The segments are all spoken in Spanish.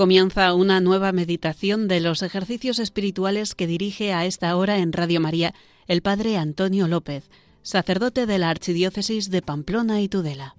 Comienza una nueva meditación de los ejercicios espirituales que dirige a esta hora en Radio María el Padre Antonio López, sacerdote de la Archidiócesis de Pamplona y Tudela.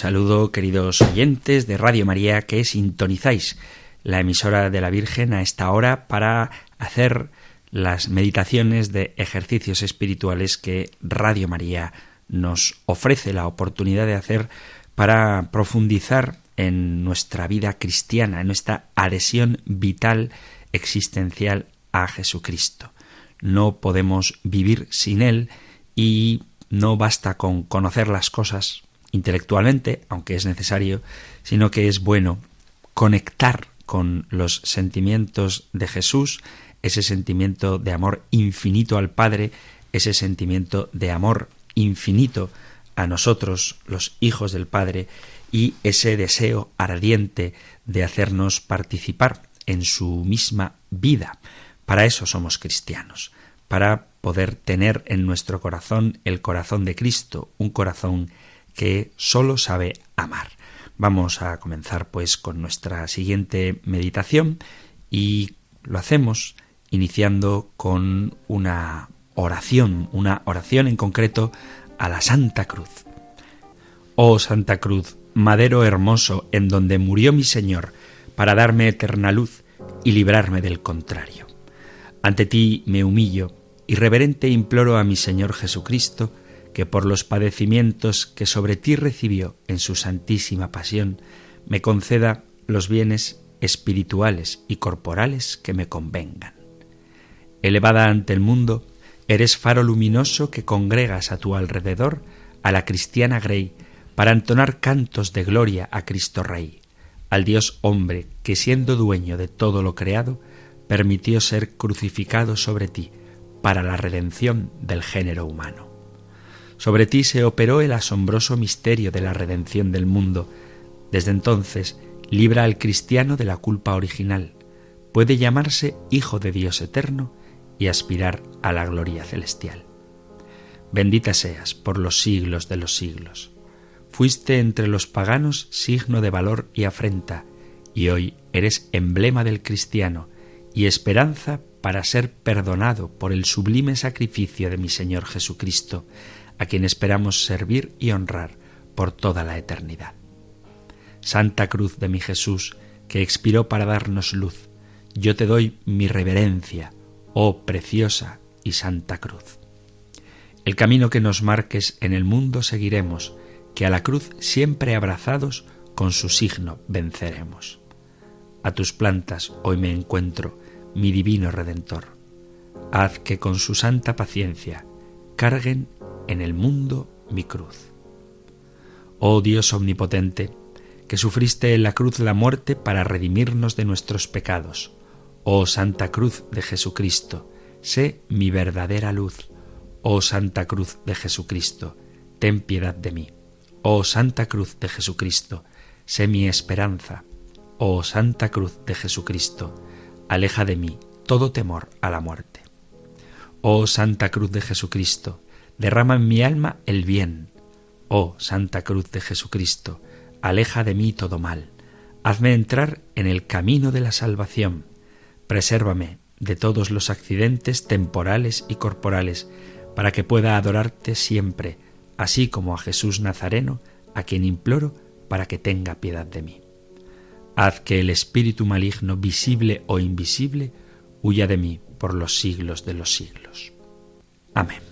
Saludo, queridos oyentes de Radio María, que sintonizáis la emisora de la Virgen a esta hora para hacer las meditaciones de ejercicios espirituales que Radio María nos ofrece la oportunidad de hacer para profundizar en nuestra vida cristiana, en nuestra adhesión vital existencial a Jesucristo. No podemos vivir sin Él y no basta con conocer las cosas intelectualmente, aunque es necesario, sino que es bueno conectar con los sentimientos de Jesús, ese sentimiento de amor infinito al Padre, ese sentimiento de amor infinito a nosotros, los hijos del Padre, y ese deseo ardiente de hacernos participar en su misma vida. Para eso somos cristianos, para poder tener en nuestro corazón el corazón de Cristo, un corazón que sólo sabe amar. Vamos a comenzar pues con nuestra siguiente meditación y lo hacemos iniciando con una oración, una oración en concreto a la Santa Cruz. Oh Santa Cruz, madero hermoso en donde murió mi Señor para darme eterna luz y librarme del contrario. Ante ti me humillo y reverente imploro a mi Señor Jesucristo, que por los padecimientos que sobre ti recibió en su santísima pasión, me conceda los bienes espirituales y corporales que me convengan. Elevada ante el mundo, eres faro luminoso que congregas a tu alrededor a la cristiana Grey para entonar cantos de gloria a Cristo Rey, al Dios hombre que siendo dueño de todo lo creado, permitió ser crucificado sobre ti para la redención del género humano. Sobre ti se operó el asombroso misterio de la redención del mundo. Desde entonces, libra al cristiano de la culpa original. Puede llamarse Hijo de Dios eterno y aspirar a la gloria celestial. Bendita seas por los siglos de los siglos. Fuiste entre los paganos signo de valor y afrenta, y hoy eres emblema del cristiano y esperanza para ser perdonado por el sublime sacrificio de mi Señor Jesucristo, a quien esperamos servir y honrar por toda la eternidad. Santa Cruz de mi Jesús, que expiró para darnos luz, yo te doy mi reverencia, oh preciosa y santa cruz. El camino que nos marques en el mundo seguiremos, que a la cruz siempre abrazados con su signo venceremos. A tus plantas hoy me encuentro, mi divino Redentor. Haz que con su santa paciencia carguen en el mundo mi cruz. Oh Dios omnipotente, que sufriste en la cruz la muerte para redimirnos de nuestros pecados. Oh Santa Cruz de Jesucristo, sé mi verdadera luz. Oh Santa Cruz de Jesucristo, ten piedad de mí. Oh Santa Cruz de Jesucristo, sé mi esperanza. Oh Santa Cruz de Jesucristo, aleja de mí todo temor a la muerte. Oh Santa Cruz de Jesucristo, derrama en mi alma el bien. Oh Santa Cruz de Jesucristo, aleja de mí todo mal. Hazme entrar en el camino de la salvación. Presérvame de todos los accidentes temporales y corporales, para que pueda adorarte siempre, así como a Jesús Nazareno, a quien imploro para que tenga piedad de mí. Haz que el espíritu maligno, visible o invisible, huya de mí por los siglos de los siglos. Amén.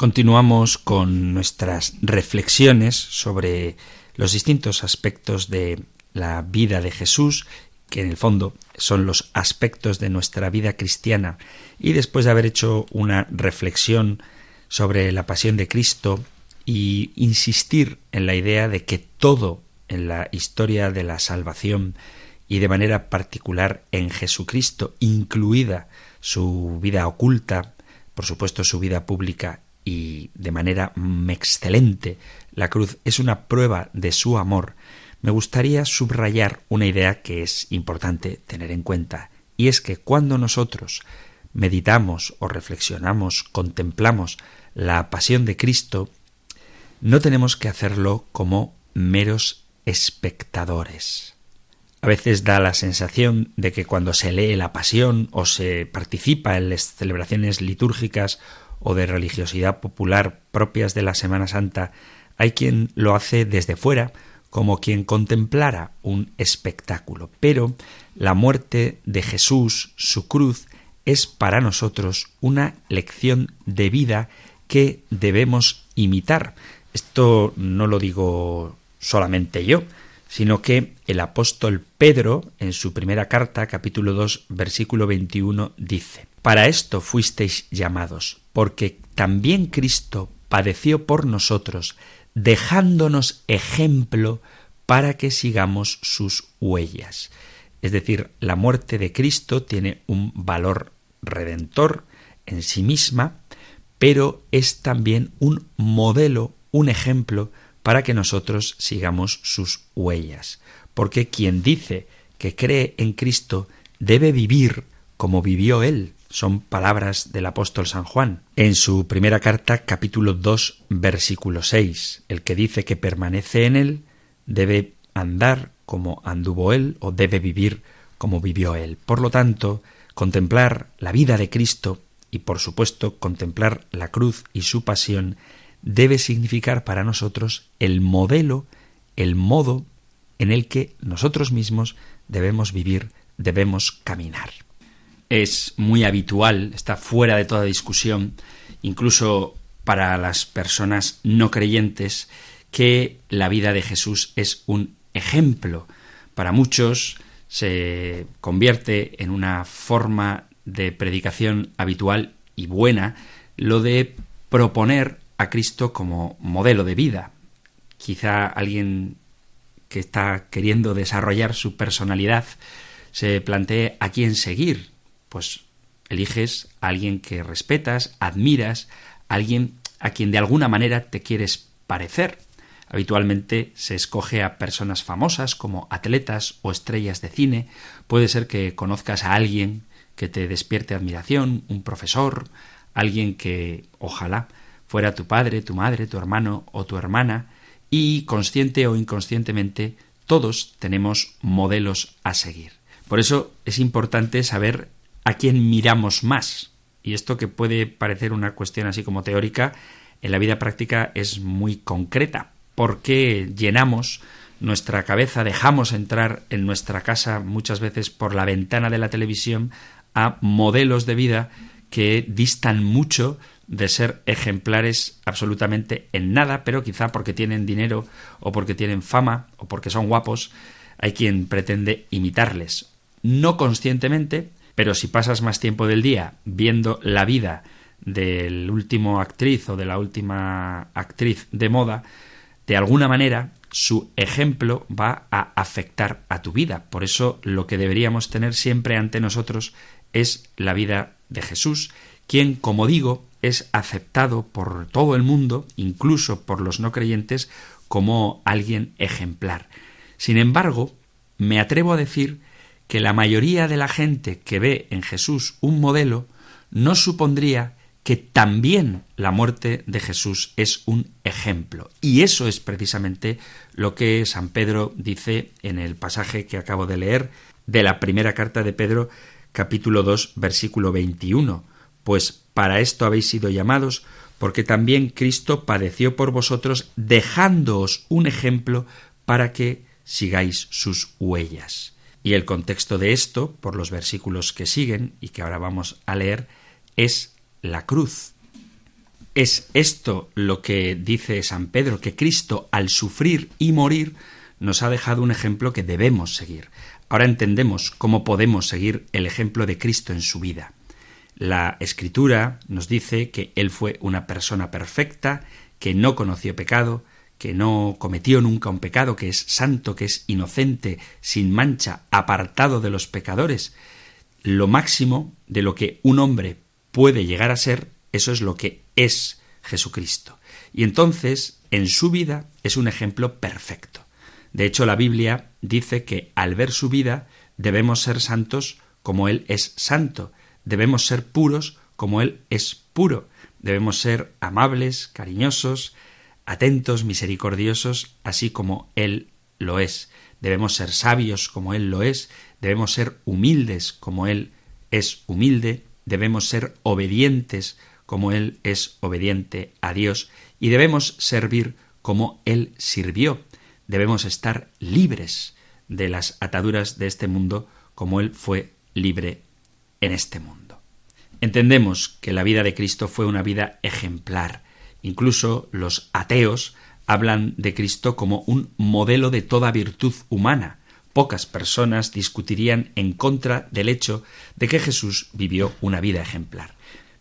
Continuamos con nuestras reflexiones sobre los distintos aspectos de la vida de Jesús, que en el fondo son los aspectos de nuestra vida cristiana, y después de haber hecho una reflexión sobre la pasión de Cristo y insistir en la idea de que todo en la historia de la salvación y de manera particular en Jesucristo, incluida su vida oculta, por supuesto su vida pública y de manera excelente, la cruz es una prueba de su amor, me gustaría subrayar una idea que es importante tener en cuenta, y es que cuando nosotros meditamos o reflexionamos, contemplamos la pasión de Cristo, no tenemos que hacerlo como meros espectadores. A veces da la sensación de que cuando se lee la pasión o se participa en las celebraciones litúrgicas o de religiosidad popular propias de la Semana Santa, hay quien lo hace desde fuera como quien contemplara un espectáculo. Pero la muerte de Jesús, su cruz, es para nosotros una lección de vida que debemos imitar. Esto no lo digo solamente yo, sino que el apóstol Pedro, en su primera carta, capítulo 2, versículo 21, dice, Para esto fuisteis llamados, porque también Cristo padeció por nosotros, dejándonos ejemplo para que sigamos sus huellas. Es decir, la muerte de Cristo tiene un valor redentor en sí misma, pero es también un modelo, un ejemplo para que nosotros sigamos sus huellas. Porque quien dice que cree en Cristo debe vivir como vivió Él. Son palabras del apóstol San Juan. En su primera carta, capítulo 2, versículo 6, el que dice que permanece en Él debe andar como anduvo Él o debe vivir como vivió Él. Por lo tanto, contemplar la vida de Cristo y por supuesto contemplar la cruz y su pasión debe significar para nosotros el modelo, el modo en el que nosotros mismos debemos vivir, debemos caminar. Es muy habitual, está fuera de toda discusión, incluso para las personas no creyentes, que la vida de Jesús es un ejemplo. Para muchos se convierte en una forma de predicación habitual y buena lo de proponer a Cristo como modelo de vida. Quizá alguien que está queriendo desarrollar su personalidad se plantee a quién seguir. Pues eliges a alguien que respetas, admiras, alguien a quien de alguna manera te quieres parecer. Habitualmente se escoge a personas famosas como atletas o estrellas de cine. Puede ser que conozcas a alguien que te despierte admiración, un profesor, alguien que ojalá fuera tu padre, tu madre, tu hermano o tu hermana, y consciente o inconscientemente todos tenemos modelos a seguir. Por eso es importante saber a quién miramos más. Y esto que puede parecer una cuestión así como teórica, en la vida práctica es muy concreta. porque llenamos nuestra cabeza, dejamos entrar en nuestra casa muchas veces por la ventana de la televisión a modelos de vida que distan mucho de ser ejemplares absolutamente en nada, pero quizá porque tienen dinero o porque tienen fama o porque son guapos, hay quien pretende imitarles. No conscientemente, pero si pasas más tiempo del día viendo la vida del último actriz o de la última actriz de moda, de alguna manera su ejemplo va a afectar a tu vida. Por eso lo que deberíamos tener siempre ante nosotros es la vida de Jesús, quien, como digo, es aceptado por todo el mundo, incluso por los no creyentes, como alguien ejemplar. Sin embargo, me atrevo a decir que la mayoría de la gente que ve en Jesús un modelo no supondría que también la muerte de Jesús es un ejemplo. Y eso es precisamente lo que San Pedro dice en el pasaje que acabo de leer de la primera carta de Pedro, capítulo 2, versículo 21. Pues para esto habéis sido llamados, porque también Cristo padeció por vosotros, dejándoos un ejemplo para que sigáis sus huellas. Y el contexto de esto, por los versículos que siguen y que ahora vamos a leer, es la cruz. Es esto lo que dice San Pedro, que Cristo al sufrir y morir nos ha dejado un ejemplo que debemos seguir. Ahora entendemos cómo podemos seguir el ejemplo de Cristo en su vida. La Escritura nos dice que Él fue una persona perfecta, que no conoció pecado, que no cometió nunca un pecado, que es santo, que es inocente, sin mancha, apartado de los pecadores. Lo máximo de lo que un hombre puede llegar a ser, eso es lo que es Jesucristo. Y entonces, en su vida, es un ejemplo perfecto. De hecho, la Biblia dice que al ver su vida debemos ser santos como Él es santo, debemos ser puros como Él es puro, debemos ser amables, cariñosos, atentos, misericordiosos, así como Él lo es. Debemos ser sabios como Él lo es, debemos ser humildes como Él es humilde, debemos ser obedientes como Él es obediente a Dios, y debemos servir como Él sirvió. Debemos estar libres de las ataduras de este mundo como Él fue libre en este mundo. Entendemos que la vida de Cristo fue una vida ejemplar, Incluso los ateos hablan de Cristo como un modelo de toda virtud humana. Pocas personas discutirían en contra del hecho de que Jesús vivió una vida ejemplar.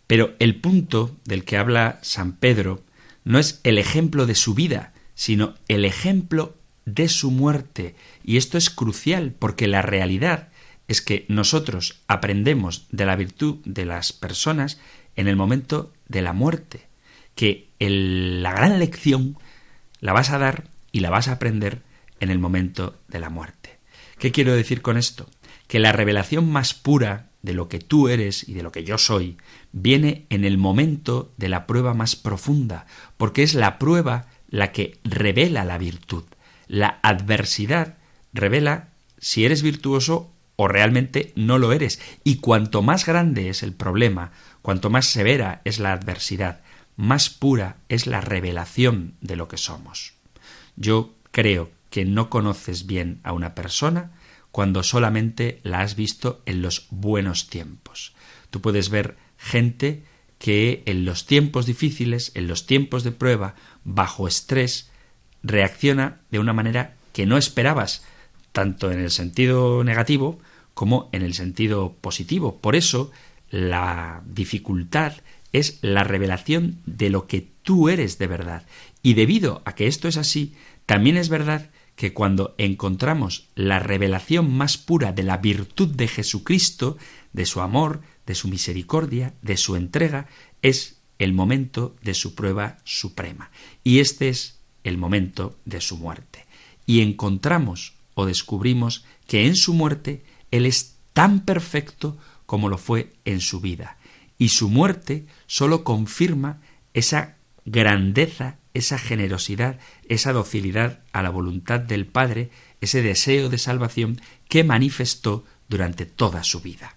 Pero el punto del que habla San Pedro no es el ejemplo de su vida, sino el ejemplo de su muerte. Y esto es crucial porque la realidad es que nosotros aprendemos de la virtud de las personas en el momento de la muerte que la gran lección la vas a dar y la vas a aprender en el momento de la muerte. ¿Qué quiero decir con esto? Que la revelación más pura de lo que tú eres y de lo que yo soy viene en el momento de la prueba más profunda, porque es la prueba la que revela la virtud. La adversidad revela si eres virtuoso o realmente no lo eres. Y cuanto más grande es el problema, cuanto más severa es la adversidad, más pura es la revelación de lo que somos. Yo creo que no conoces bien a una persona cuando solamente la has visto en los buenos tiempos. Tú puedes ver gente que en los tiempos difíciles, en los tiempos de prueba, bajo estrés, reacciona de una manera que no esperabas, tanto en el sentido negativo como en el sentido positivo. Por eso, la dificultad es la revelación de lo que tú eres de verdad. Y debido a que esto es así, también es verdad que cuando encontramos la revelación más pura de la virtud de Jesucristo, de su amor, de su misericordia, de su entrega, es el momento de su prueba suprema. Y este es el momento de su muerte. Y encontramos o descubrimos que en su muerte Él es tan perfecto como lo fue en su vida y su muerte sólo confirma esa grandeza, esa generosidad, esa docilidad a la voluntad del Padre, ese deseo de salvación que manifestó durante toda su vida.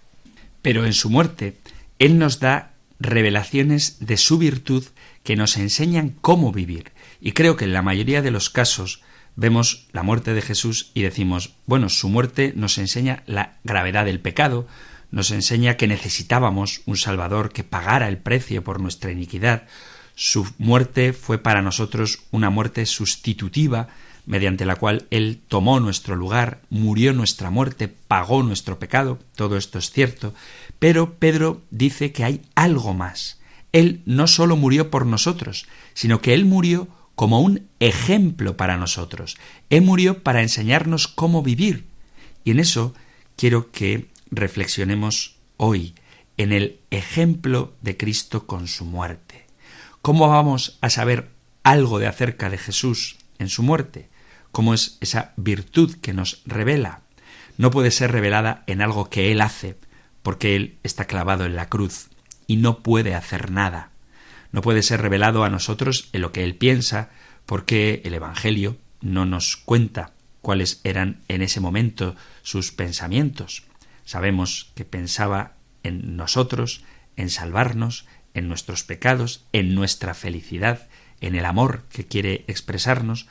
Pero en su muerte, Él nos da revelaciones de su virtud que nos enseñan cómo vivir. Y creo que en la mayoría de los casos vemos la muerte de Jesús y decimos, bueno, su muerte nos enseña la gravedad del pecado, nos enseña que necesitábamos un Salvador que pagara el precio por nuestra iniquidad. Su muerte fue para nosotros una muerte sustitutiva, mediante la cual Él tomó nuestro lugar, murió nuestra muerte, pagó nuestro pecado. Todo esto es cierto. Pero Pedro dice que hay algo más. Él no sólo murió por nosotros, sino que Él murió como un ejemplo para nosotros. Él murió para enseñarnos cómo vivir. Y en eso quiero que reflexionemos hoy en el ejemplo de Cristo con su muerte. ¿Cómo vamos a saber algo de acerca de Jesús en su muerte? ¿Cómo es esa virtud que nos revela? No puede ser revelada en algo que Él hace, porque Él está clavado en la cruz y no puede hacer nada. No puede ser revelado a nosotros en lo que Él piensa, porque el Evangelio no nos cuenta cuáles eran en ese momento sus pensamientos. Sabemos que pensaba en nosotros, en salvarnos, en nuestros pecados, en nuestra felicidad, en el amor que quiere expresarnos,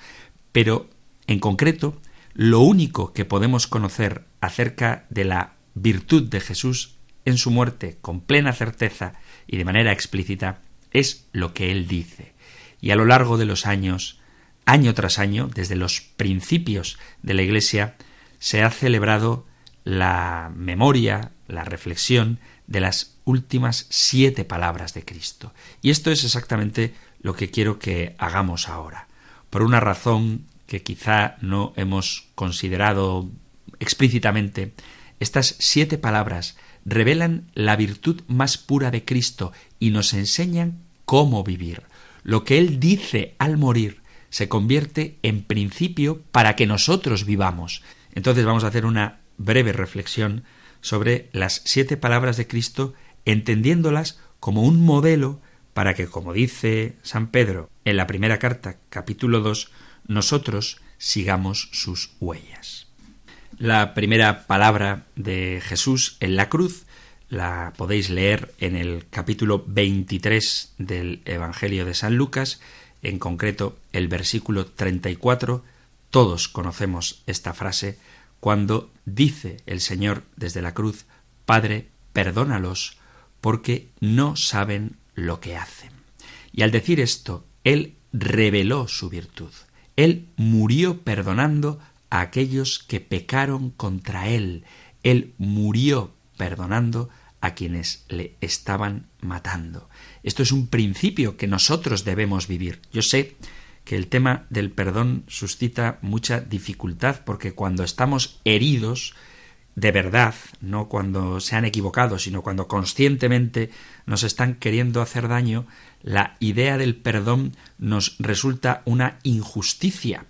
pero en concreto, lo único que podemos conocer acerca de la virtud de Jesús en su muerte con plena certeza y de manera explícita es lo que él dice. Y a lo largo de los años, año tras año, desde los principios de la Iglesia, se ha celebrado la memoria, la reflexión de las últimas siete palabras de Cristo. Y esto es exactamente lo que quiero que hagamos ahora. Por una razón que quizá no hemos considerado explícitamente, estas siete palabras revelan la virtud más pura de Cristo y nos enseñan cómo vivir. Lo que Él dice al morir se convierte en principio para que nosotros vivamos. Entonces vamos a hacer una breve reflexión sobre las siete palabras de Cristo, entendiéndolas como un modelo para que, como dice San Pedro en la primera carta, capítulo 2, nosotros sigamos sus huellas. La primera palabra de Jesús en la cruz la podéis leer en el capítulo 23 del Evangelio de San Lucas, en concreto el versículo 34. Todos conocemos esta frase cuando dice el Señor desde la cruz, Padre, perdónalos, porque no saben lo que hacen. Y al decir esto, Él reveló su virtud. Él murió perdonando a aquellos que pecaron contra Él. Él murió perdonando a quienes le estaban matando. Esto es un principio que nosotros debemos vivir. Yo sé que el tema del perdón suscita mucha dificultad porque cuando estamos heridos de verdad, no cuando se han equivocado, sino cuando conscientemente nos están queriendo hacer daño, la idea del perdón nos resulta una injusticia.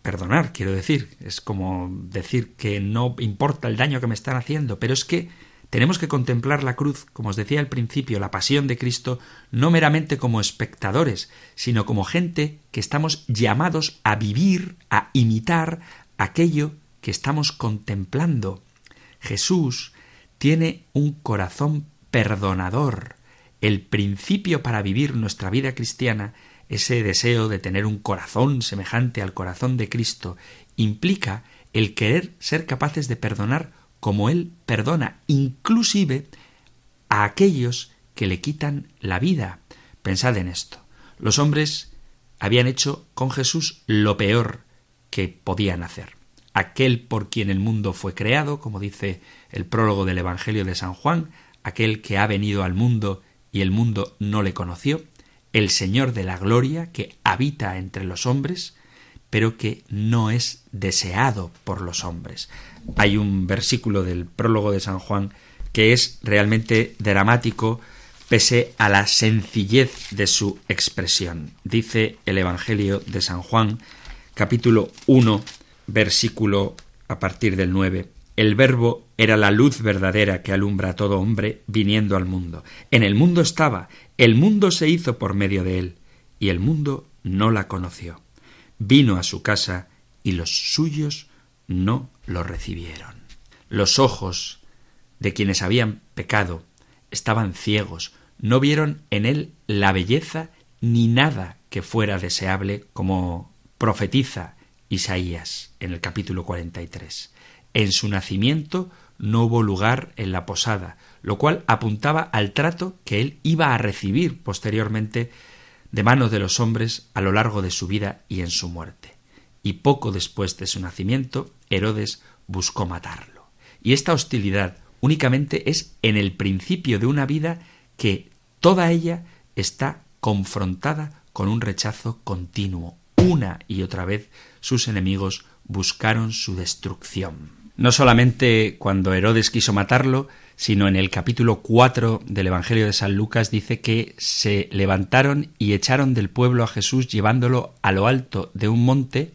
Perdonar, quiero decir, es como decir que no importa el daño que me están haciendo, pero es que tenemos que contemplar la cruz, como os decía al principio, la pasión de Cristo, no meramente como espectadores, sino como gente que estamos llamados a vivir, a imitar aquello que estamos contemplando. Jesús tiene un corazón perdonador. El principio para vivir nuestra vida cristiana, ese deseo de tener un corazón semejante al corazón de Cristo, implica el querer ser capaces de perdonar como Él perdona, inclusive a aquellos que le quitan la vida. Pensad en esto. Los hombres habían hecho con Jesús lo peor que podían hacer aquel por quien el mundo fue creado, como dice el prólogo del Evangelio de San Juan, aquel que ha venido al mundo y el mundo no le conoció, el Señor de la Gloria que habita entre los hombres, pero que no es deseado por los hombres. Hay un versículo del prólogo de San Juan que es realmente dramático pese a la sencillez de su expresión. Dice el Evangelio de San Juan, capítulo 1, versículo a partir del 9. El verbo era la luz verdadera que alumbra a todo hombre viniendo al mundo. En el mundo estaba, el mundo se hizo por medio de él, y el mundo no la conoció. Vino a su casa, y los suyos no lo recibieron. Los ojos de quienes habían pecado estaban ciegos, no vieron en él la belleza ni nada que fuera deseable como profetiza Isaías en el capítulo 43. En su nacimiento no hubo lugar en la posada, lo cual apuntaba al trato que él iba a recibir posteriormente de manos de los hombres a lo largo de su vida y en su muerte. Y poco después de su nacimiento, Herodes buscó matarlo. Y esta hostilidad únicamente es en el principio de una vida que toda ella está confrontada con un rechazo continuo, una y otra vez sus enemigos buscaron su destrucción. No solamente cuando Herodes quiso matarlo, sino en el capítulo 4 del Evangelio de San Lucas dice que se levantaron y echaron del pueblo a Jesús llevándolo a lo alto de un monte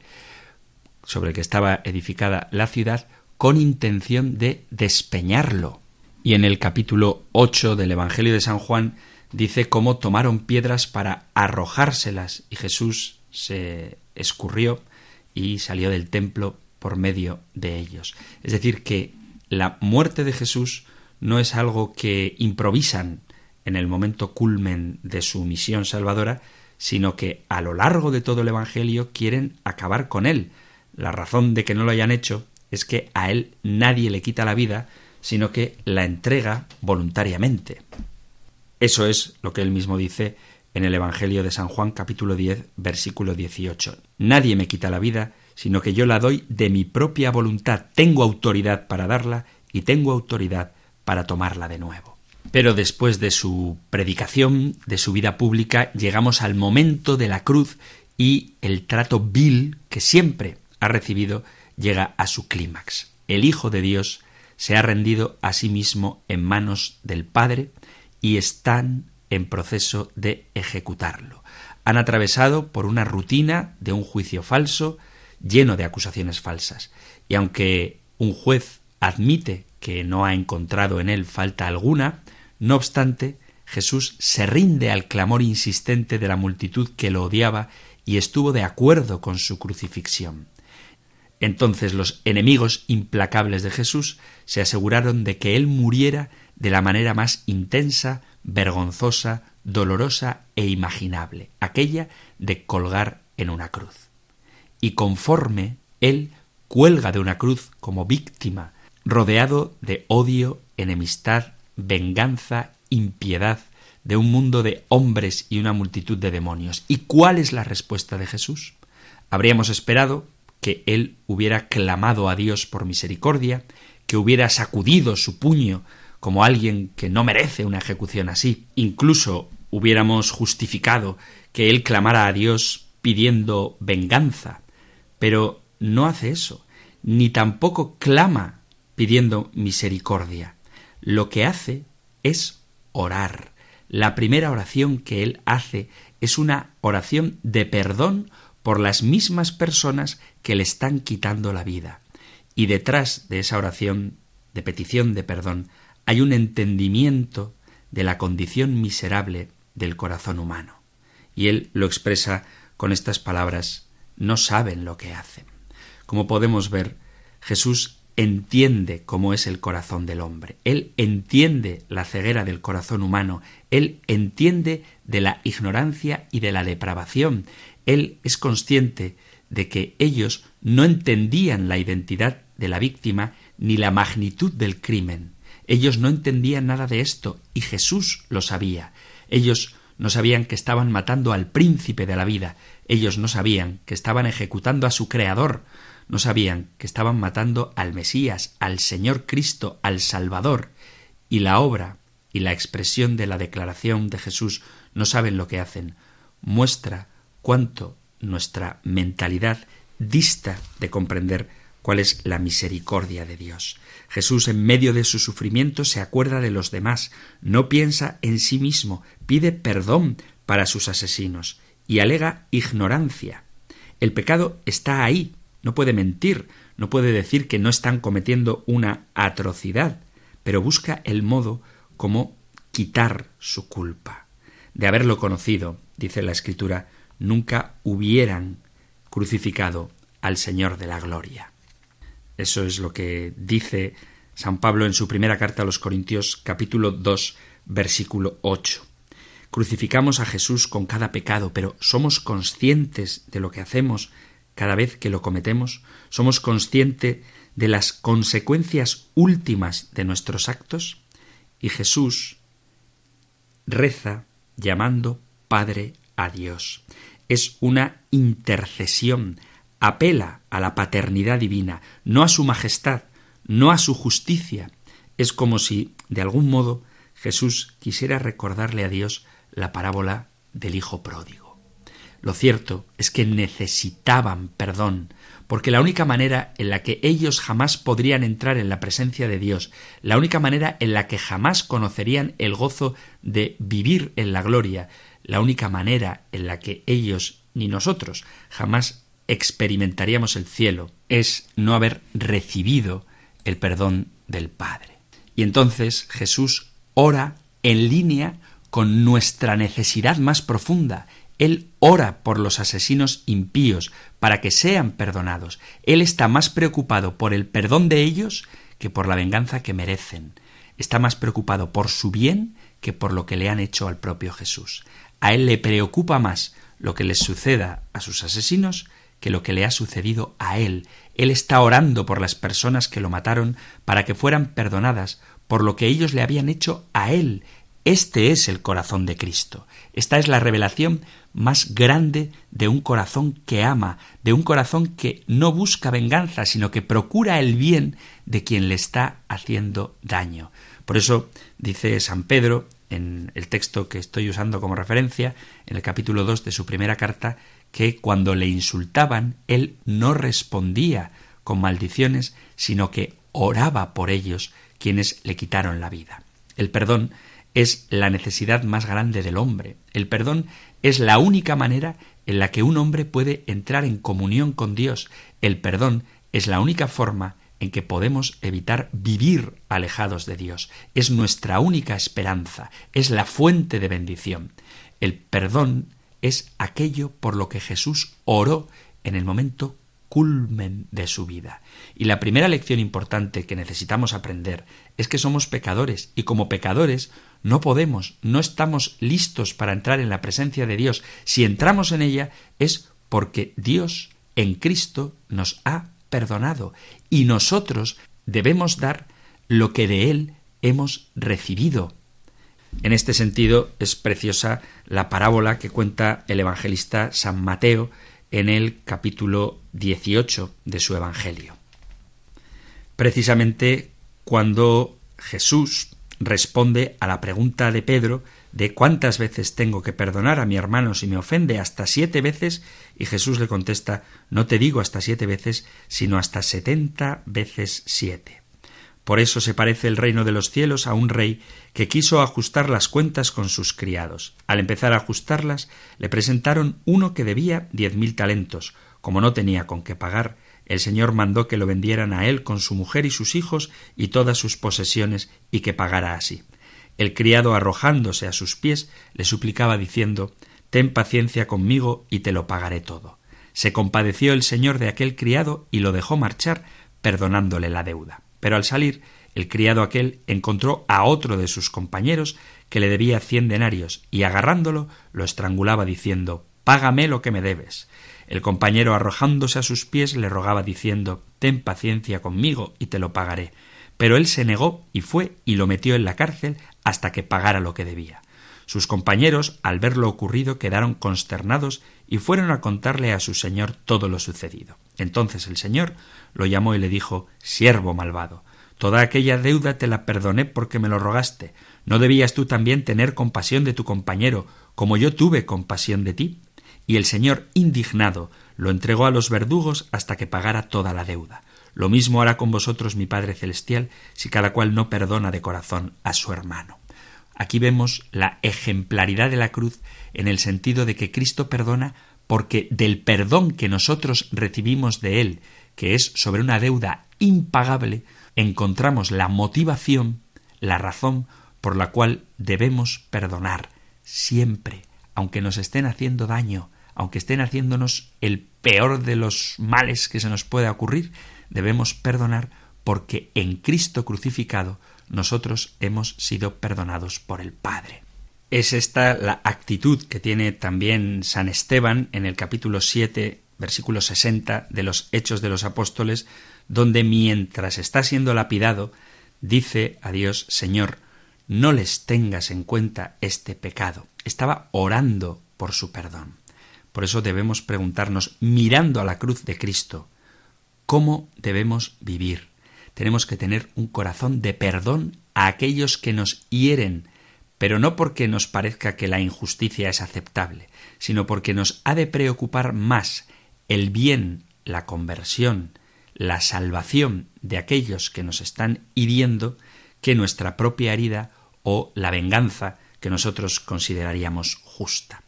sobre el que estaba edificada la ciudad con intención de despeñarlo. Y en el capítulo 8 del Evangelio de San Juan dice cómo tomaron piedras para arrojárselas y Jesús se escurrió y salió del templo por medio de ellos. Es decir, que la muerte de Jesús no es algo que improvisan en el momento culmen de su misión salvadora, sino que a lo largo de todo el Evangelio quieren acabar con él. La razón de que no lo hayan hecho es que a él nadie le quita la vida, sino que la entrega voluntariamente. Eso es lo que él mismo dice en el Evangelio de San Juan capítulo 10 versículo 18. Nadie me quita la vida, sino que yo la doy de mi propia voluntad. Tengo autoridad para darla y tengo autoridad para tomarla de nuevo. Pero después de su predicación, de su vida pública, llegamos al momento de la cruz y el trato vil que siempre ha recibido llega a su clímax. El Hijo de Dios se ha rendido a sí mismo en manos del Padre y están en proceso de ejecutarlo. Han atravesado por una rutina de un juicio falso lleno de acusaciones falsas. Y aunque un juez admite que no ha encontrado en él falta alguna, no obstante, Jesús se rinde al clamor insistente de la multitud que lo odiaba y estuvo de acuerdo con su crucifixión. Entonces los enemigos implacables de Jesús se aseguraron de que él muriera de la manera más intensa, vergonzosa, dolorosa e imaginable, aquella de colgar en una cruz. Y conforme él cuelga de una cruz como víctima, rodeado de odio, enemistad, venganza, impiedad, de un mundo de hombres y una multitud de demonios. ¿Y cuál es la respuesta de Jesús? Habríamos esperado que él hubiera clamado a Dios por misericordia, que hubiera sacudido su puño como alguien que no merece una ejecución así. Incluso hubiéramos justificado que él clamara a Dios pidiendo venganza, pero no hace eso, ni tampoco clama pidiendo misericordia. Lo que hace es orar. La primera oración que él hace es una oración de perdón por las mismas personas que le están quitando la vida. Y detrás de esa oración de petición de perdón hay un entendimiento de la condición miserable del corazón humano. Y él lo expresa con estas palabras no saben lo que hacen. Como podemos ver, Jesús entiende cómo es el corazón del hombre. Él entiende la ceguera del corazón humano. Él entiende de la ignorancia y de la depravación él es consciente de que ellos no entendían la identidad de la víctima ni la magnitud del crimen. Ellos no entendían nada de esto y Jesús lo sabía. Ellos no sabían que estaban matando al príncipe de la vida. Ellos no sabían que estaban ejecutando a su Creador. No sabían que estaban matando al Mesías, al Señor Cristo, al Salvador. Y la obra y la expresión de la declaración de Jesús no saben lo que hacen. Muestra cuánto nuestra mentalidad dista de comprender cuál es la misericordia de Dios. Jesús en medio de su sufrimiento se acuerda de los demás, no piensa en sí mismo, pide perdón para sus asesinos y alega ignorancia. El pecado está ahí, no puede mentir, no puede decir que no están cometiendo una atrocidad, pero busca el modo como quitar su culpa. De haberlo conocido, dice la Escritura, nunca hubieran crucificado al Señor de la Gloria. Eso es lo que dice San Pablo en su primera carta a los Corintios capítulo 2 versículo 8. Crucificamos a Jesús con cada pecado, pero ¿somos conscientes de lo que hacemos cada vez que lo cometemos? ¿Somos conscientes de las consecuencias últimas de nuestros actos? Y Jesús reza llamando Padre a Dios. Es una intercesión, apela a la paternidad divina, no a su majestad, no a su justicia. Es como si, de algún modo, Jesús quisiera recordarle a Dios la parábola del Hijo pródigo. Lo cierto es que necesitaban perdón, porque la única manera en la que ellos jamás podrían entrar en la presencia de Dios, la única manera en la que jamás conocerían el gozo de vivir en la gloria, la única manera en la que ellos ni nosotros jamás experimentaríamos el cielo es no haber recibido el perdón del Padre. Y entonces Jesús ora en línea con nuestra necesidad más profunda. Él ora por los asesinos impíos para que sean perdonados. Él está más preocupado por el perdón de ellos que por la venganza que merecen. Está más preocupado por su bien que por lo que le han hecho al propio Jesús. A él le preocupa más lo que les suceda a sus asesinos que lo que le ha sucedido a él. Él está orando por las personas que lo mataron para que fueran perdonadas por lo que ellos le habían hecho a él. Este es el corazón de Cristo. Esta es la revelación más grande de un corazón que ama, de un corazón que no busca venganza, sino que procura el bien de quien le está haciendo daño. Por eso dice San Pedro en el texto que estoy usando como referencia, en el capítulo 2 de su primera carta, que cuando le insultaban, él no respondía con maldiciones, sino que oraba por ellos quienes le quitaron la vida. El perdón es la necesidad más grande del hombre. El perdón es la única manera en la que un hombre puede entrar en comunión con Dios. El perdón es la única forma en que podemos evitar vivir alejados de Dios. Es nuestra única esperanza, es la fuente de bendición. El perdón es aquello por lo que Jesús oró en el momento culmen de su vida. Y la primera lección importante que necesitamos aprender es que somos pecadores y como pecadores no podemos, no estamos listos para entrar en la presencia de Dios. Si entramos en ella es porque Dios en Cristo nos ha perdonado y nosotros debemos dar lo que de Él hemos recibido. En este sentido es preciosa la parábola que cuenta el evangelista San Mateo en el capítulo 18 de su Evangelio. Precisamente cuando Jesús responde a la pregunta de Pedro de cuántas veces tengo que perdonar a mi hermano si me ofende hasta siete veces, y Jesús le contesta no te digo hasta siete veces, sino hasta setenta veces siete. Por eso se parece el reino de los cielos a un rey que quiso ajustar las cuentas con sus criados. Al empezar a ajustarlas, le presentaron uno que debía diez mil talentos. Como no tenía con qué pagar, el Señor mandó que lo vendieran a él con su mujer y sus hijos y todas sus posesiones y que pagara así. El criado arrojándose a sus pies le suplicaba diciendo Ten paciencia conmigo y te lo pagaré todo. Se compadeció el señor de aquel criado y lo dejó marchar, perdonándole la deuda. Pero al salir, el criado aquel encontró a otro de sus compañeros que le debía cien denarios, y agarrándolo lo estrangulaba diciendo Págame lo que me debes. El compañero arrojándose a sus pies le rogaba diciendo Ten paciencia conmigo y te lo pagaré. Pero él se negó y fue y lo metió en la cárcel hasta que pagara lo que debía. Sus compañeros, al ver lo ocurrido, quedaron consternados y fueron a contarle a su señor todo lo sucedido. Entonces el señor lo llamó y le dijo Siervo malvado, toda aquella deuda te la perdoné porque me lo rogaste. ¿No debías tú también tener compasión de tu compañero, como yo tuve compasión de ti? Y el señor, indignado, lo entregó a los verdugos hasta que pagara toda la deuda. Lo mismo hará con vosotros mi Padre Celestial si cada cual no perdona de corazón a su hermano. Aquí vemos la ejemplaridad de la cruz en el sentido de que Cristo perdona porque del perdón que nosotros recibimos de Él, que es sobre una deuda impagable, encontramos la motivación, la razón por la cual debemos perdonar siempre, aunque nos estén haciendo daño, aunque estén haciéndonos el peor de los males que se nos pueda ocurrir, debemos perdonar porque en Cristo crucificado nosotros hemos sido perdonados por el Padre. Es esta la actitud que tiene también San Esteban en el capítulo 7, versículo 60 de los Hechos de los Apóstoles, donde mientras está siendo lapidado, dice a Dios, Señor, no les tengas en cuenta este pecado. Estaba orando por su perdón. Por eso debemos preguntarnos, mirando a la cruz de Cristo, ¿cómo debemos vivir? Tenemos que tener un corazón de perdón a aquellos que nos hieren, pero no porque nos parezca que la injusticia es aceptable, sino porque nos ha de preocupar más el bien, la conversión, la salvación de aquellos que nos están hiriendo que nuestra propia herida o la venganza que nosotros consideraríamos justa.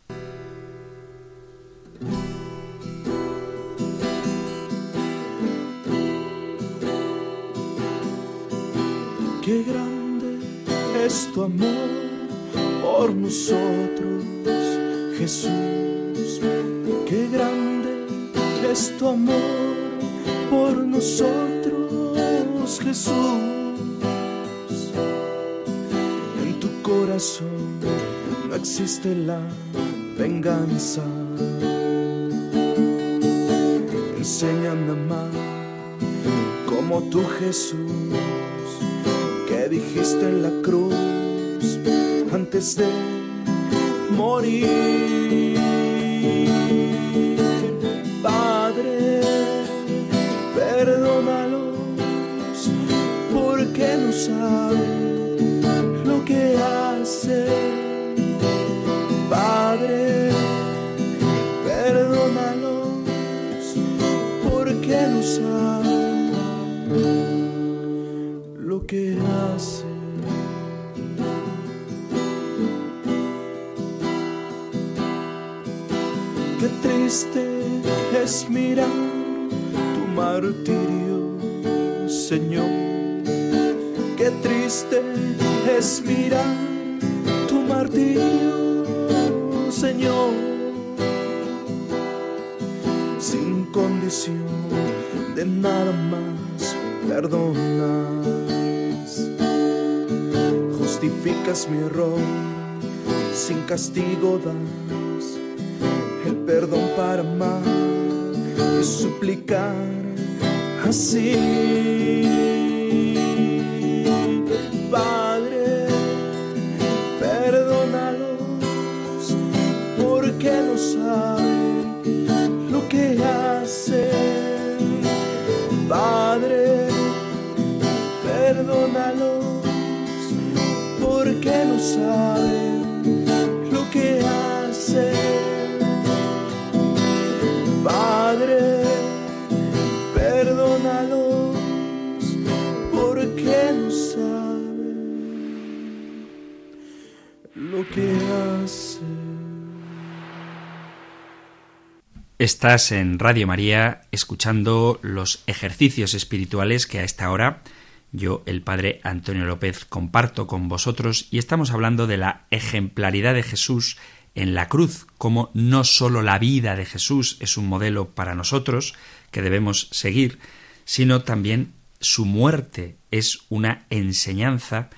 Amor por nosotros, Jesús. Qué grande es tu amor por nosotros, Jesús. En tu corazón no existe la venganza. Enséñame a amar como tú Jesús, que dijiste en la cruz antes de morir. Nada más perdonas. Justificas mi error, sin castigo das el perdón para amar y suplicar así. Estás en Radio María escuchando los ejercicios espirituales que a esta hora yo, el Padre Antonio López, comparto con vosotros y estamos hablando de la ejemplaridad de Jesús en la cruz, como no sólo la vida de Jesús es un modelo para nosotros que debemos seguir, sino también su muerte es una enseñanza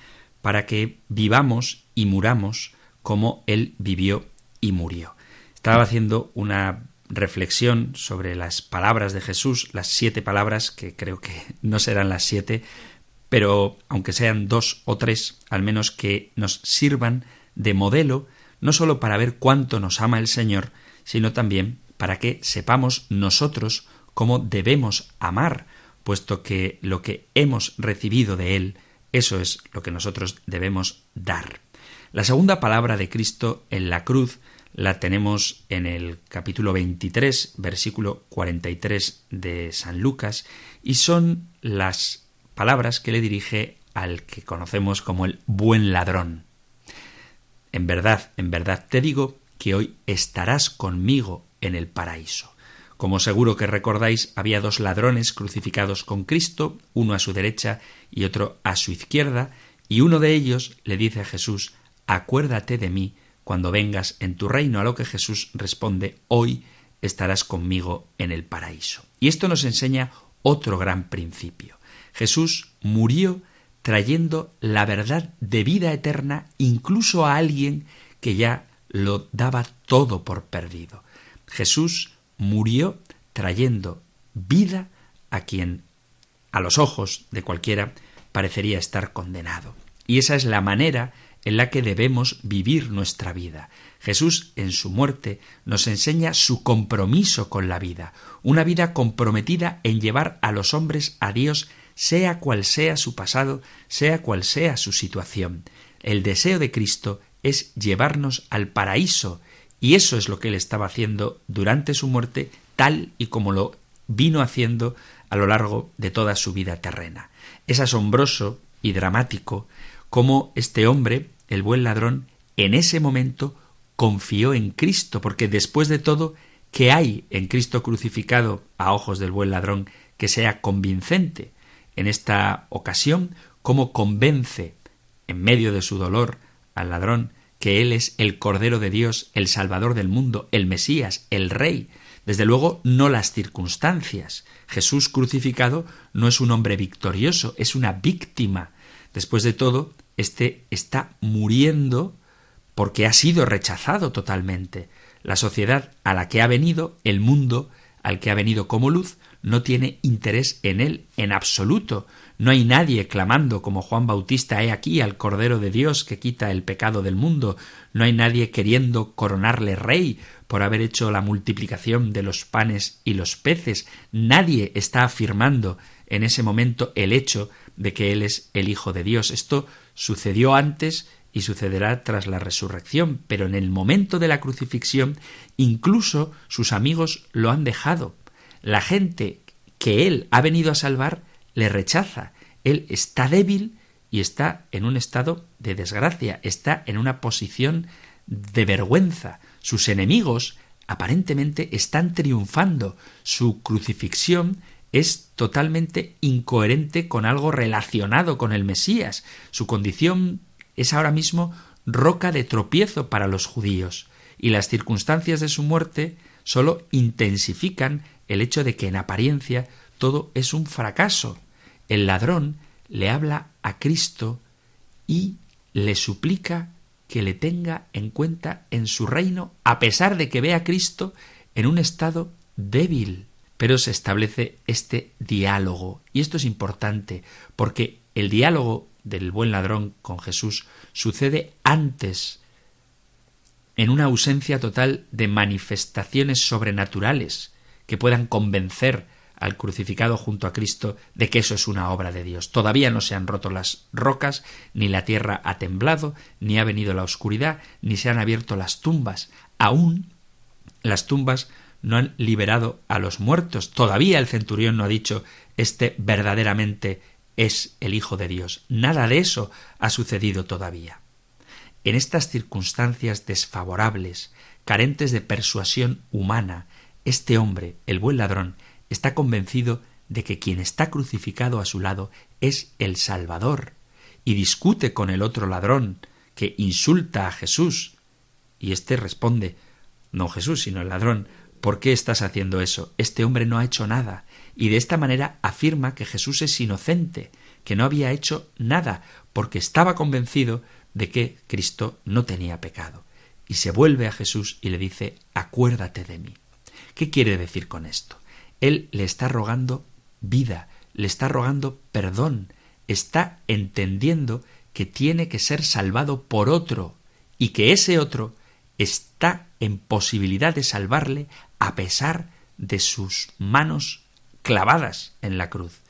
para que vivamos y muramos como Él vivió y murió. Estaba haciendo una reflexión sobre las palabras de Jesús, las siete palabras, que creo que no serán las siete, pero aunque sean dos o tres, al menos que nos sirvan de modelo, no sólo para ver cuánto nos ama el Señor, sino también para que sepamos nosotros cómo debemos amar, puesto que lo que hemos recibido de Él, eso es lo que nosotros debemos dar. La segunda palabra de Cristo en la cruz la tenemos en el capítulo 23, versículo 43 de San Lucas, y son las palabras que le dirige al que conocemos como el buen ladrón. En verdad, en verdad te digo que hoy estarás conmigo en el paraíso. Como seguro que recordáis, había dos ladrones crucificados con Cristo, uno a su derecha y otro a su izquierda, y uno de ellos le dice a Jesús, acuérdate de mí cuando vengas en tu reino, a lo que Jesús responde, hoy estarás conmigo en el paraíso. Y esto nos enseña otro gran principio. Jesús murió trayendo la verdad de vida eterna incluso a alguien que ya lo daba todo por perdido. Jesús murió trayendo vida a quien a los ojos de cualquiera parecería estar condenado. Y esa es la manera en la que debemos vivir nuestra vida. Jesús en su muerte nos enseña su compromiso con la vida, una vida comprometida en llevar a los hombres a Dios sea cual sea su pasado, sea cual sea su situación. El deseo de Cristo es llevarnos al paraíso, y eso es lo que él estaba haciendo durante su muerte, tal y como lo vino haciendo a lo largo de toda su vida terrena. Es asombroso y dramático cómo este hombre, el buen ladrón, en ese momento confió en Cristo, porque después de todo, ¿qué hay en Cristo crucificado a ojos del buen ladrón que sea convincente? en esta ocasión cómo convence en medio de su dolor al ladrón que él es el Cordero de Dios, el Salvador del mundo, el Mesías, el Rey. Desde luego no las circunstancias. Jesús crucificado no es un hombre victorioso, es una víctima. Después de todo, éste está muriendo porque ha sido rechazado totalmente. La sociedad a la que ha venido, el mundo al que ha venido como luz, no tiene interés en él en absoluto. No hay nadie clamando como Juan Bautista, he aquí al Cordero de Dios que quita el pecado del mundo. No hay nadie queriendo coronarle rey por haber hecho la multiplicación de los panes y los peces. Nadie está afirmando en ese momento el hecho de que Él es el Hijo de Dios. Esto sucedió antes y sucederá tras la resurrección, pero en el momento de la crucifixión incluso sus amigos lo han dejado. La gente que Él ha venido a salvar le rechaza. Él está débil y está en un estado de desgracia, está en una posición de vergüenza. Sus enemigos aparentemente están triunfando. Su crucifixión es totalmente incoherente con algo relacionado con el Mesías. Su condición es ahora mismo roca de tropiezo para los judíos, y las circunstancias de su muerte sólo intensifican el hecho de que en apariencia todo es un fracaso. El ladrón le habla a Cristo y le suplica que le tenga en cuenta en su reino, a pesar de que ve a Cristo en un estado débil. Pero se establece este diálogo, y esto es importante, porque el diálogo del buen ladrón con Jesús sucede antes, en una ausencia total de manifestaciones sobrenaturales que puedan convencer al crucificado junto a Cristo de que eso es una obra de Dios. Todavía no se han roto las rocas, ni la tierra ha temblado, ni ha venido la oscuridad, ni se han abierto las tumbas. Aún las tumbas no han liberado a los muertos. Todavía el centurión no ha dicho este verdaderamente es el Hijo de Dios. Nada de eso ha sucedido todavía. En estas circunstancias desfavorables, carentes de persuasión humana, este hombre, el buen ladrón, está convencido de que quien está crucificado a su lado es el Salvador, y discute con el otro ladrón, que insulta a Jesús. Y éste responde no Jesús, sino el ladrón, ¿por qué estás haciendo eso? Este hombre no ha hecho nada y de esta manera afirma que Jesús es inocente, que no había hecho nada, porque estaba convencido de que Cristo no tenía pecado. Y se vuelve a Jesús y le dice, acuérdate de mí. ¿Qué quiere decir con esto? Él le está rogando vida, le está rogando perdón, está entendiendo que tiene que ser salvado por otro y que ese otro está en posibilidad de salvarle a pesar de sus manos clavadas en la cruz.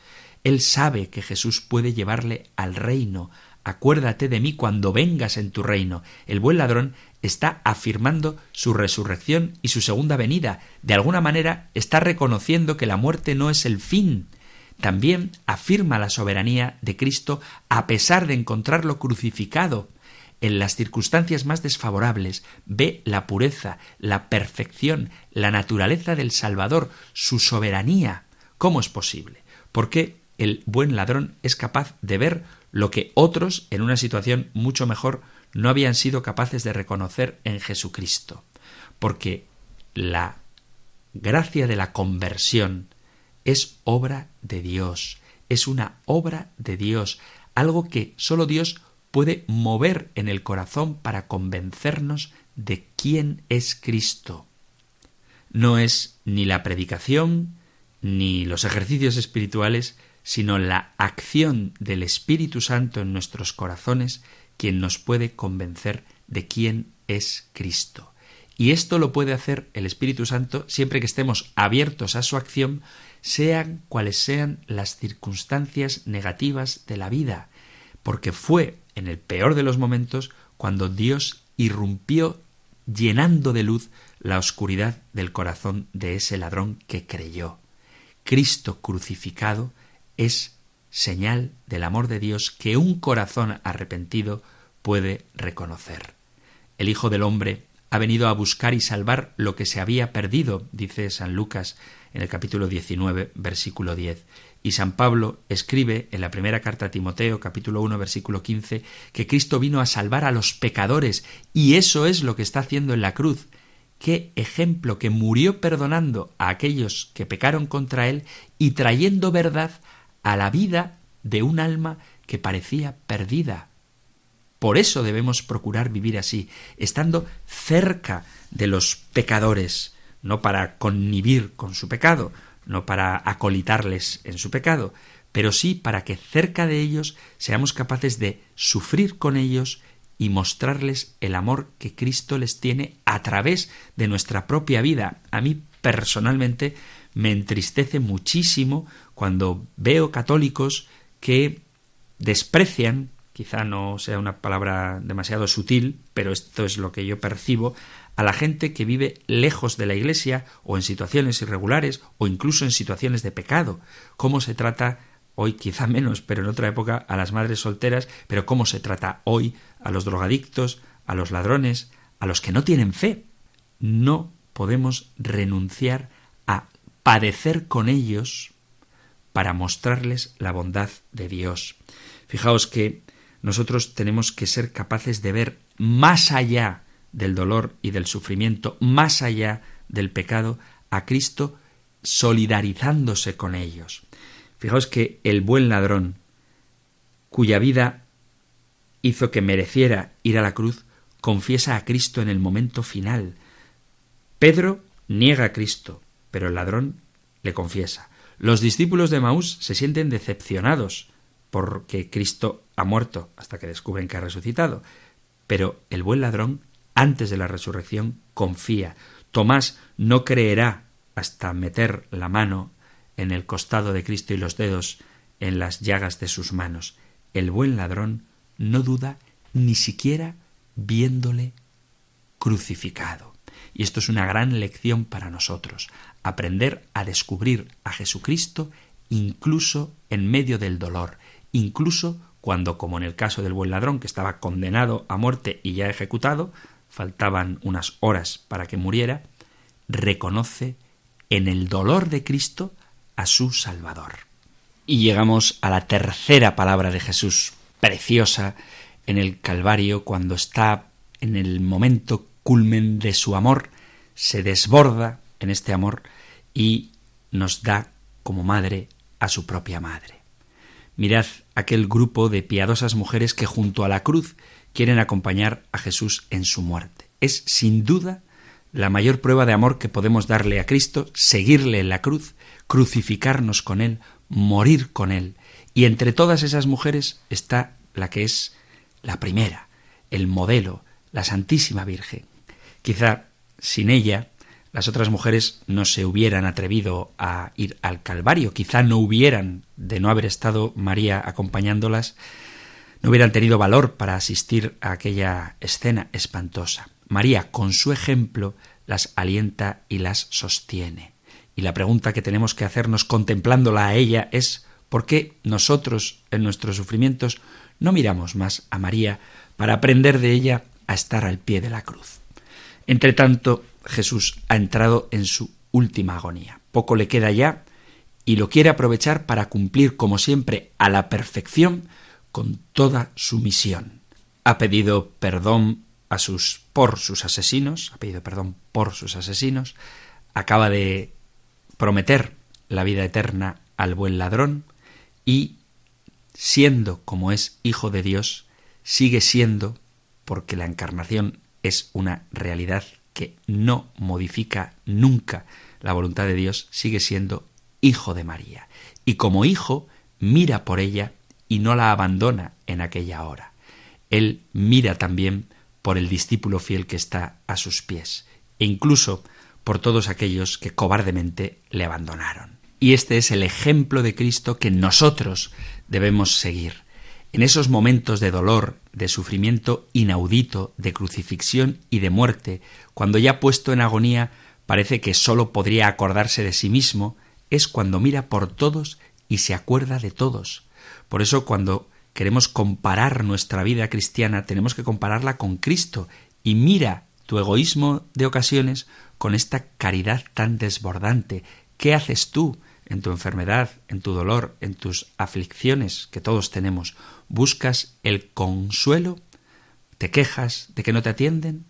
Él sabe que Jesús puede llevarle al reino. Acuérdate de mí cuando vengas en tu reino. El buen ladrón está afirmando su resurrección y su segunda venida. De alguna manera está reconociendo que la muerte no es el fin. También afirma la soberanía de Cristo a pesar de encontrarlo crucificado. En las circunstancias más desfavorables ve la pureza, la perfección, la naturaleza del Salvador, su soberanía. ¿Cómo es posible? Porque el buen ladrón es capaz de ver lo que otros, en una situación mucho mejor, no habían sido capaces de reconocer en Jesucristo. Porque la gracia de la conversión es obra de Dios, es una obra de Dios, algo que sólo Dios puede mover en el corazón para convencernos de quién es Cristo. No es ni la predicación, ni los ejercicios espirituales, sino la acción del Espíritu Santo en nuestros corazones quien nos puede convencer de quién es Cristo. Y esto lo puede hacer el Espíritu Santo siempre que estemos abiertos a su acción, sean cuales sean las circunstancias negativas de la vida, porque fue en el peor de los momentos cuando Dios irrumpió llenando de luz la oscuridad del corazón de ese ladrón que creyó. Cristo crucificado es señal del amor de Dios que un corazón arrepentido puede reconocer. El Hijo del Hombre ha venido a buscar y salvar lo que se había perdido, dice San Lucas en el capítulo 19, versículo 10. Y San Pablo escribe en la primera carta a Timoteo, capítulo 1, versículo 15, que Cristo vino a salvar a los pecadores, y eso es lo que está haciendo en la cruz qué ejemplo que murió perdonando a aquellos que pecaron contra él y trayendo verdad a la vida de un alma que parecía perdida. Por eso debemos procurar vivir así, estando cerca de los pecadores, no para connivir con su pecado, no para acolitarles en su pecado, pero sí para que cerca de ellos seamos capaces de sufrir con ellos y mostrarles el amor que Cristo les tiene a través de nuestra propia vida. A mí personalmente me entristece muchísimo cuando veo católicos que desprecian, quizá no sea una palabra demasiado sutil, pero esto es lo que yo percibo, a la gente que vive lejos de la Iglesia o en situaciones irregulares o incluso en situaciones de pecado. ¿Cómo se trata hoy quizá menos, pero en otra época a las madres solteras, pero cómo se trata hoy a los drogadictos, a los ladrones, a los que no tienen fe. No podemos renunciar a padecer con ellos para mostrarles la bondad de Dios. Fijaos que nosotros tenemos que ser capaces de ver más allá del dolor y del sufrimiento, más allá del pecado, a Cristo solidarizándose con ellos. Fijaos que el buen ladrón, cuya vida hizo que mereciera ir a la cruz, confiesa a Cristo en el momento final. Pedro niega a Cristo, pero el ladrón le confiesa. Los discípulos de Maús se sienten decepcionados porque Cristo ha muerto hasta que descubren que ha resucitado. Pero el buen ladrón, antes de la resurrección, confía. Tomás no creerá hasta meter la mano en el costado de Cristo y los dedos en las llagas de sus manos. El buen ladrón no duda ni siquiera viéndole crucificado. Y esto es una gran lección para nosotros, aprender a descubrir a Jesucristo incluso en medio del dolor, incluso cuando, como en el caso del buen ladrón, que estaba condenado a muerte y ya ejecutado, faltaban unas horas para que muriera, reconoce en el dolor de Cristo a su Salvador. Y llegamos a la tercera palabra de Jesús, preciosa, en el Calvario, cuando está en el momento culmen de su amor, se desborda en este amor y nos da como madre a su propia madre. Mirad aquel grupo de piadosas mujeres que junto a la cruz quieren acompañar a Jesús en su muerte. Es sin duda la mayor prueba de amor que podemos darle a Cristo, seguirle en la cruz, crucificarnos con Él, morir con Él. Y entre todas esas mujeres está la que es la primera, el modelo, la Santísima Virgen. Quizá sin ella las otras mujeres no se hubieran atrevido a ir al Calvario, quizá no hubieran, de no haber estado María acompañándolas, no hubieran tenido valor para asistir a aquella escena espantosa. María, con su ejemplo, las alienta y las sostiene. Y la pregunta que tenemos que hacernos contemplándola a ella es ¿por qué nosotros en nuestros sufrimientos no miramos más a María para aprender de ella a estar al pie de la cruz? Entre tanto, Jesús ha entrado en su última agonía. Poco le queda ya y lo quiere aprovechar para cumplir, como siempre, a la perfección con toda su misión. Ha pedido perdón a sus por sus asesinos, ha pedido perdón por sus asesinos, acaba de prometer la vida eterna al buen ladrón y siendo como es hijo de Dios, sigue siendo porque la encarnación es una realidad que no modifica nunca la voluntad de Dios, sigue siendo hijo de María. Y como hijo, mira por ella y no la abandona en aquella hora. Él mira también por el discípulo fiel que está a sus pies, e incluso por todos aquellos que cobardemente le abandonaron. Y este es el ejemplo de Cristo que nosotros debemos seguir. En esos momentos de dolor, de sufrimiento inaudito, de crucifixión y de muerte, cuando ya puesto en agonía parece que sólo podría acordarse de sí mismo, es cuando mira por todos y se acuerda de todos. Por eso cuando queremos comparar nuestra vida cristiana, tenemos que compararla con Cristo y mira tu egoísmo de ocasiones con esta caridad tan desbordante. ¿Qué haces tú en tu enfermedad, en tu dolor, en tus aflicciones que todos tenemos? ¿Buscas el consuelo? ¿Te quejas de que no te atienden?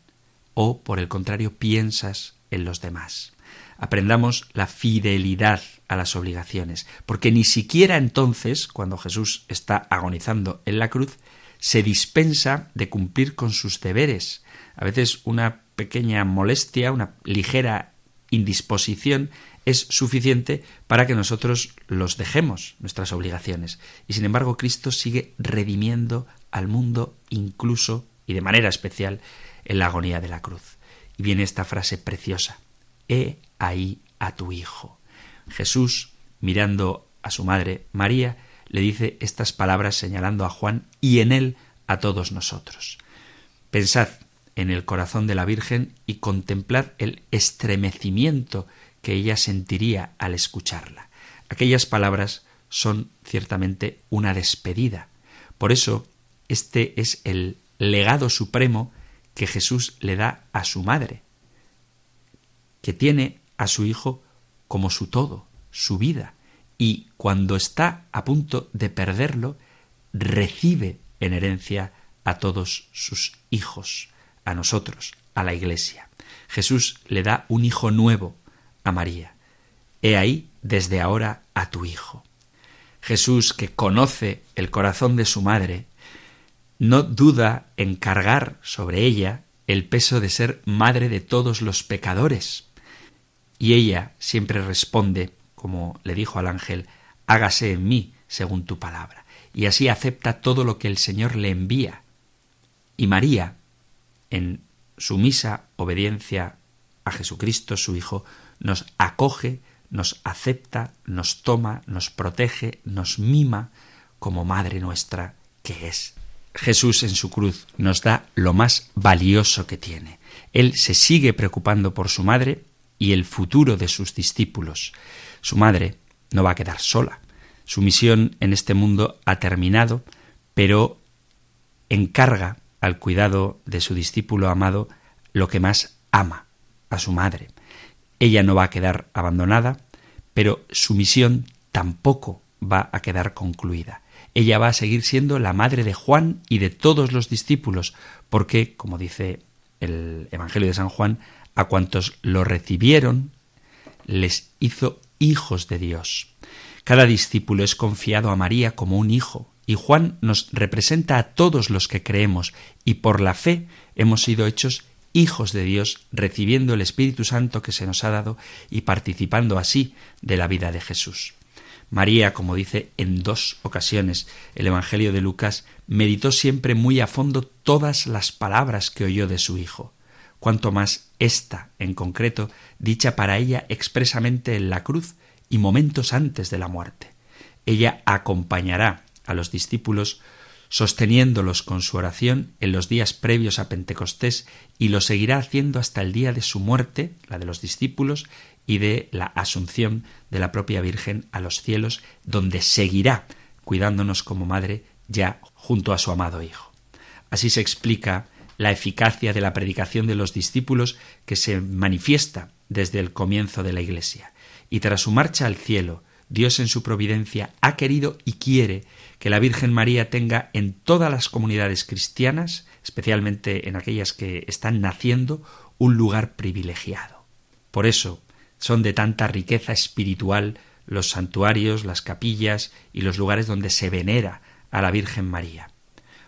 ¿O, por el contrario, piensas en los demás? Aprendamos la fidelidad a las obligaciones, porque ni siquiera entonces, cuando Jesús está agonizando en la cruz, se dispensa de cumplir con sus deberes. A veces una pequeña molestia, una ligera indisposición es suficiente para que nosotros los dejemos, nuestras obligaciones. Y sin embargo, Cristo sigue redimiendo al mundo incluso y de manera especial en la agonía de la cruz. Y viene esta frase preciosa, He ahí a tu Hijo. Jesús, mirando a su madre María, le dice estas palabras señalando a Juan y en él a todos nosotros. Pensad en el corazón de la Virgen y contemplad el estremecimiento que ella sentiría al escucharla. Aquellas palabras son ciertamente una despedida. Por eso, este es el legado supremo que Jesús le da a su madre, que tiene a su hijo como su todo, su vida, y cuando está a punto de perderlo, recibe en herencia a todos sus hijos, a nosotros, a la Iglesia. Jesús le da un hijo nuevo a María. He ahí desde ahora a tu hijo. Jesús, que conoce el corazón de su madre, no duda en cargar sobre ella el peso de ser madre de todos los pecadores. Y ella siempre responde, como le dijo al ángel, hágase en mí según tu palabra. Y así acepta todo lo que el Señor le envía. Y María, en sumisa obediencia a Jesucristo, su Hijo, nos acoge, nos acepta, nos toma, nos protege, nos mima como Madre nuestra que es. Jesús en su cruz nos da lo más valioso que tiene. Él se sigue preocupando por su madre y el futuro de sus discípulos. Su madre no va a quedar sola. Su misión en este mundo ha terminado, pero encarga al cuidado de su discípulo amado lo que más ama, a su madre. Ella no va a quedar abandonada, pero su misión tampoco va a quedar concluida. Ella va a seguir siendo la madre de Juan y de todos los discípulos, porque, como dice el Evangelio de San Juan, a cuantos lo recibieron, les hizo hijos de Dios. Cada discípulo es confiado a María como un hijo, y Juan nos representa a todos los que creemos, y por la fe hemos sido hechos hijos de Dios, recibiendo el Espíritu Santo que se nos ha dado y participando así de la vida de Jesús. María, como dice en dos ocasiones el Evangelio de Lucas, meditó siempre muy a fondo todas las palabras que oyó de su Hijo, cuanto más esta, en concreto, dicha para ella expresamente en la cruz y momentos antes de la muerte. Ella acompañará a los discípulos sosteniéndolos con su oración en los días previos a Pentecostés y lo seguirá haciendo hasta el día de su muerte, la de los discípulos, y de la asunción de la propia Virgen a los cielos, donde seguirá cuidándonos como madre ya junto a su amado Hijo. Así se explica la eficacia de la predicación de los discípulos que se manifiesta desde el comienzo de la Iglesia. Y tras su marcha al cielo, Dios en su providencia ha querido y quiere que la Virgen María tenga en todas las comunidades cristianas, especialmente en aquellas que están naciendo, un lugar privilegiado. Por eso son de tanta riqueza espiritual los santuarios, las capillas y los lugares donde se venera a la Virgen María.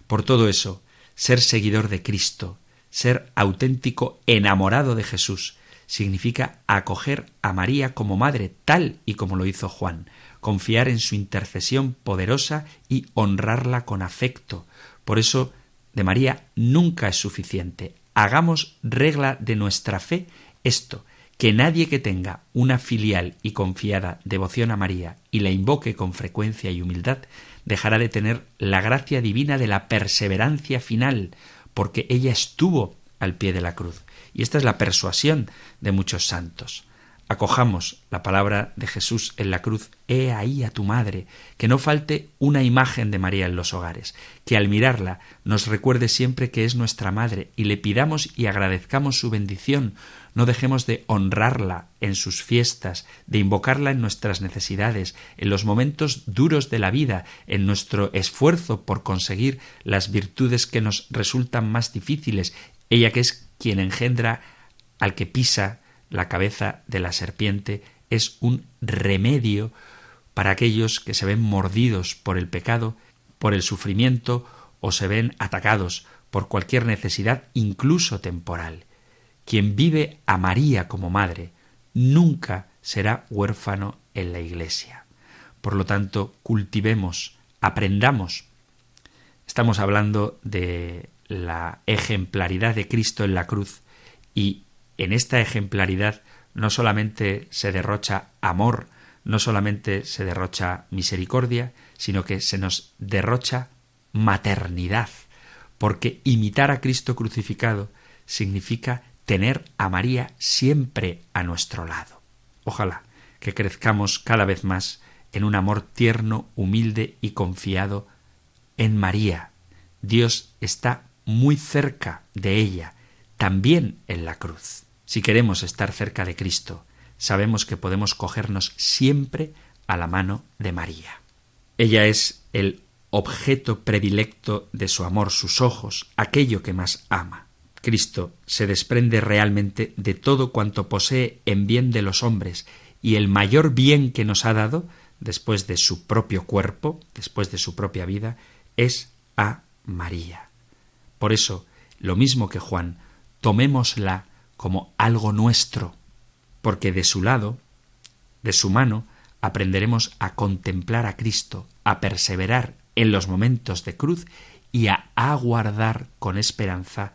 Por todo eso, ser seguidor de Cristo, ser auténtico enamorado de Jesús, significa acoger a María como madre tal y como lo hizo Juan, confiar en su intercesión poderosa y honrarla con afecto. Por eso, de María nunca es suficiente. Hagamos regla de nuestra fe esto, que nadie que tenga una filial y confiada devoción a María y la invoque con frecuencia y humildad, dejará de tener la gracia divina de la perseverancia final, porque ella estuvo al pie de la cruz. Y esta es la persuasión de muchos santos. Acojamos la palabra de Jesús en la cruz, He ahí a tu madre, que no falte una imagen de María en los hogares, que al mirarla nos recuerde siempre que es nuestra madre y le pidamos y agradezcamos su bendición, no dejemos de honrarla en sus fiestas, de invocarla en nuestras necesidades, en los momentos duros de la vida, en nuestro esfuerzo por conseguir las virtudes que nos resultan más difíciles, ella que es quien engendra al que pisa la cabeza de la serpiente, es un remedio para aquellos que se ven mordidos por el pecado, por el sufrimiento o se ven atacados por cualquier necesidad, incluso temporal. Quien vive a María como madre nunca será huérfano en la Iglesia. Por lo tanto, cultivemos, aprendamos. Estamos hablando de la ejemplaridad de Cristo en la cruz y en esta ejemplaridad no solamente se derrocha amor, no solamente se derrocha misericordia, sino que se nos derrocha maternidad, porque imitar a Cristo crucificado significa tener a María siempre a nuestro lado. Ojalá que crezcamos cada vez más en un amor tierno, humilde y confiado en María. Dios está muy cerca de ella, también en la cruz. Si queremos estar cerca de Cristo, sabemos que podemos cogernos siempre a la mano de María. Ella es el objeto predilecto de su amor, sus ojos, aquello que más ama. Cristo se desprende realmente de todo cuanto posee en bien de los hombres, y el mayor bien que nos ha dado, después de su propio cuerpo, después de su propia vida, es a María. Por eso, lo mismo que Juan, tomémosla como algo nuestro, porque de su lado, de su mano, aprenderemos a contemplar a Cristo, a perseverar en los momentos de cruz y a aguardar con esperanza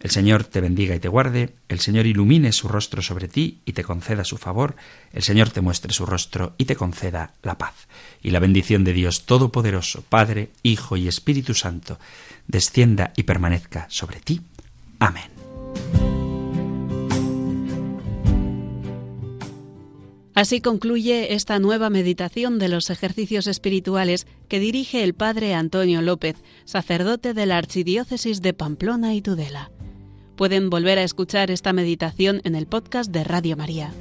El Señor te bendiga y te guarde, el Señor ilumine su rostro sobre ti y te conceda su favor, el Señor te muestre su rostro y te conceda la paz. Y la bendición de Dios Todopoderoso, Padre, Hijo y Espíritu Santo, descienda y permanezca sobre ti. Amén. Así concluye esta nueva meditación de los ejercicios espirituales que dirige el Padre Antonio López, sacerdote de la Archidiócesis de Pamplona y Tudela. Pueden volver a escuchar esta meditación en el podcast de Radio María.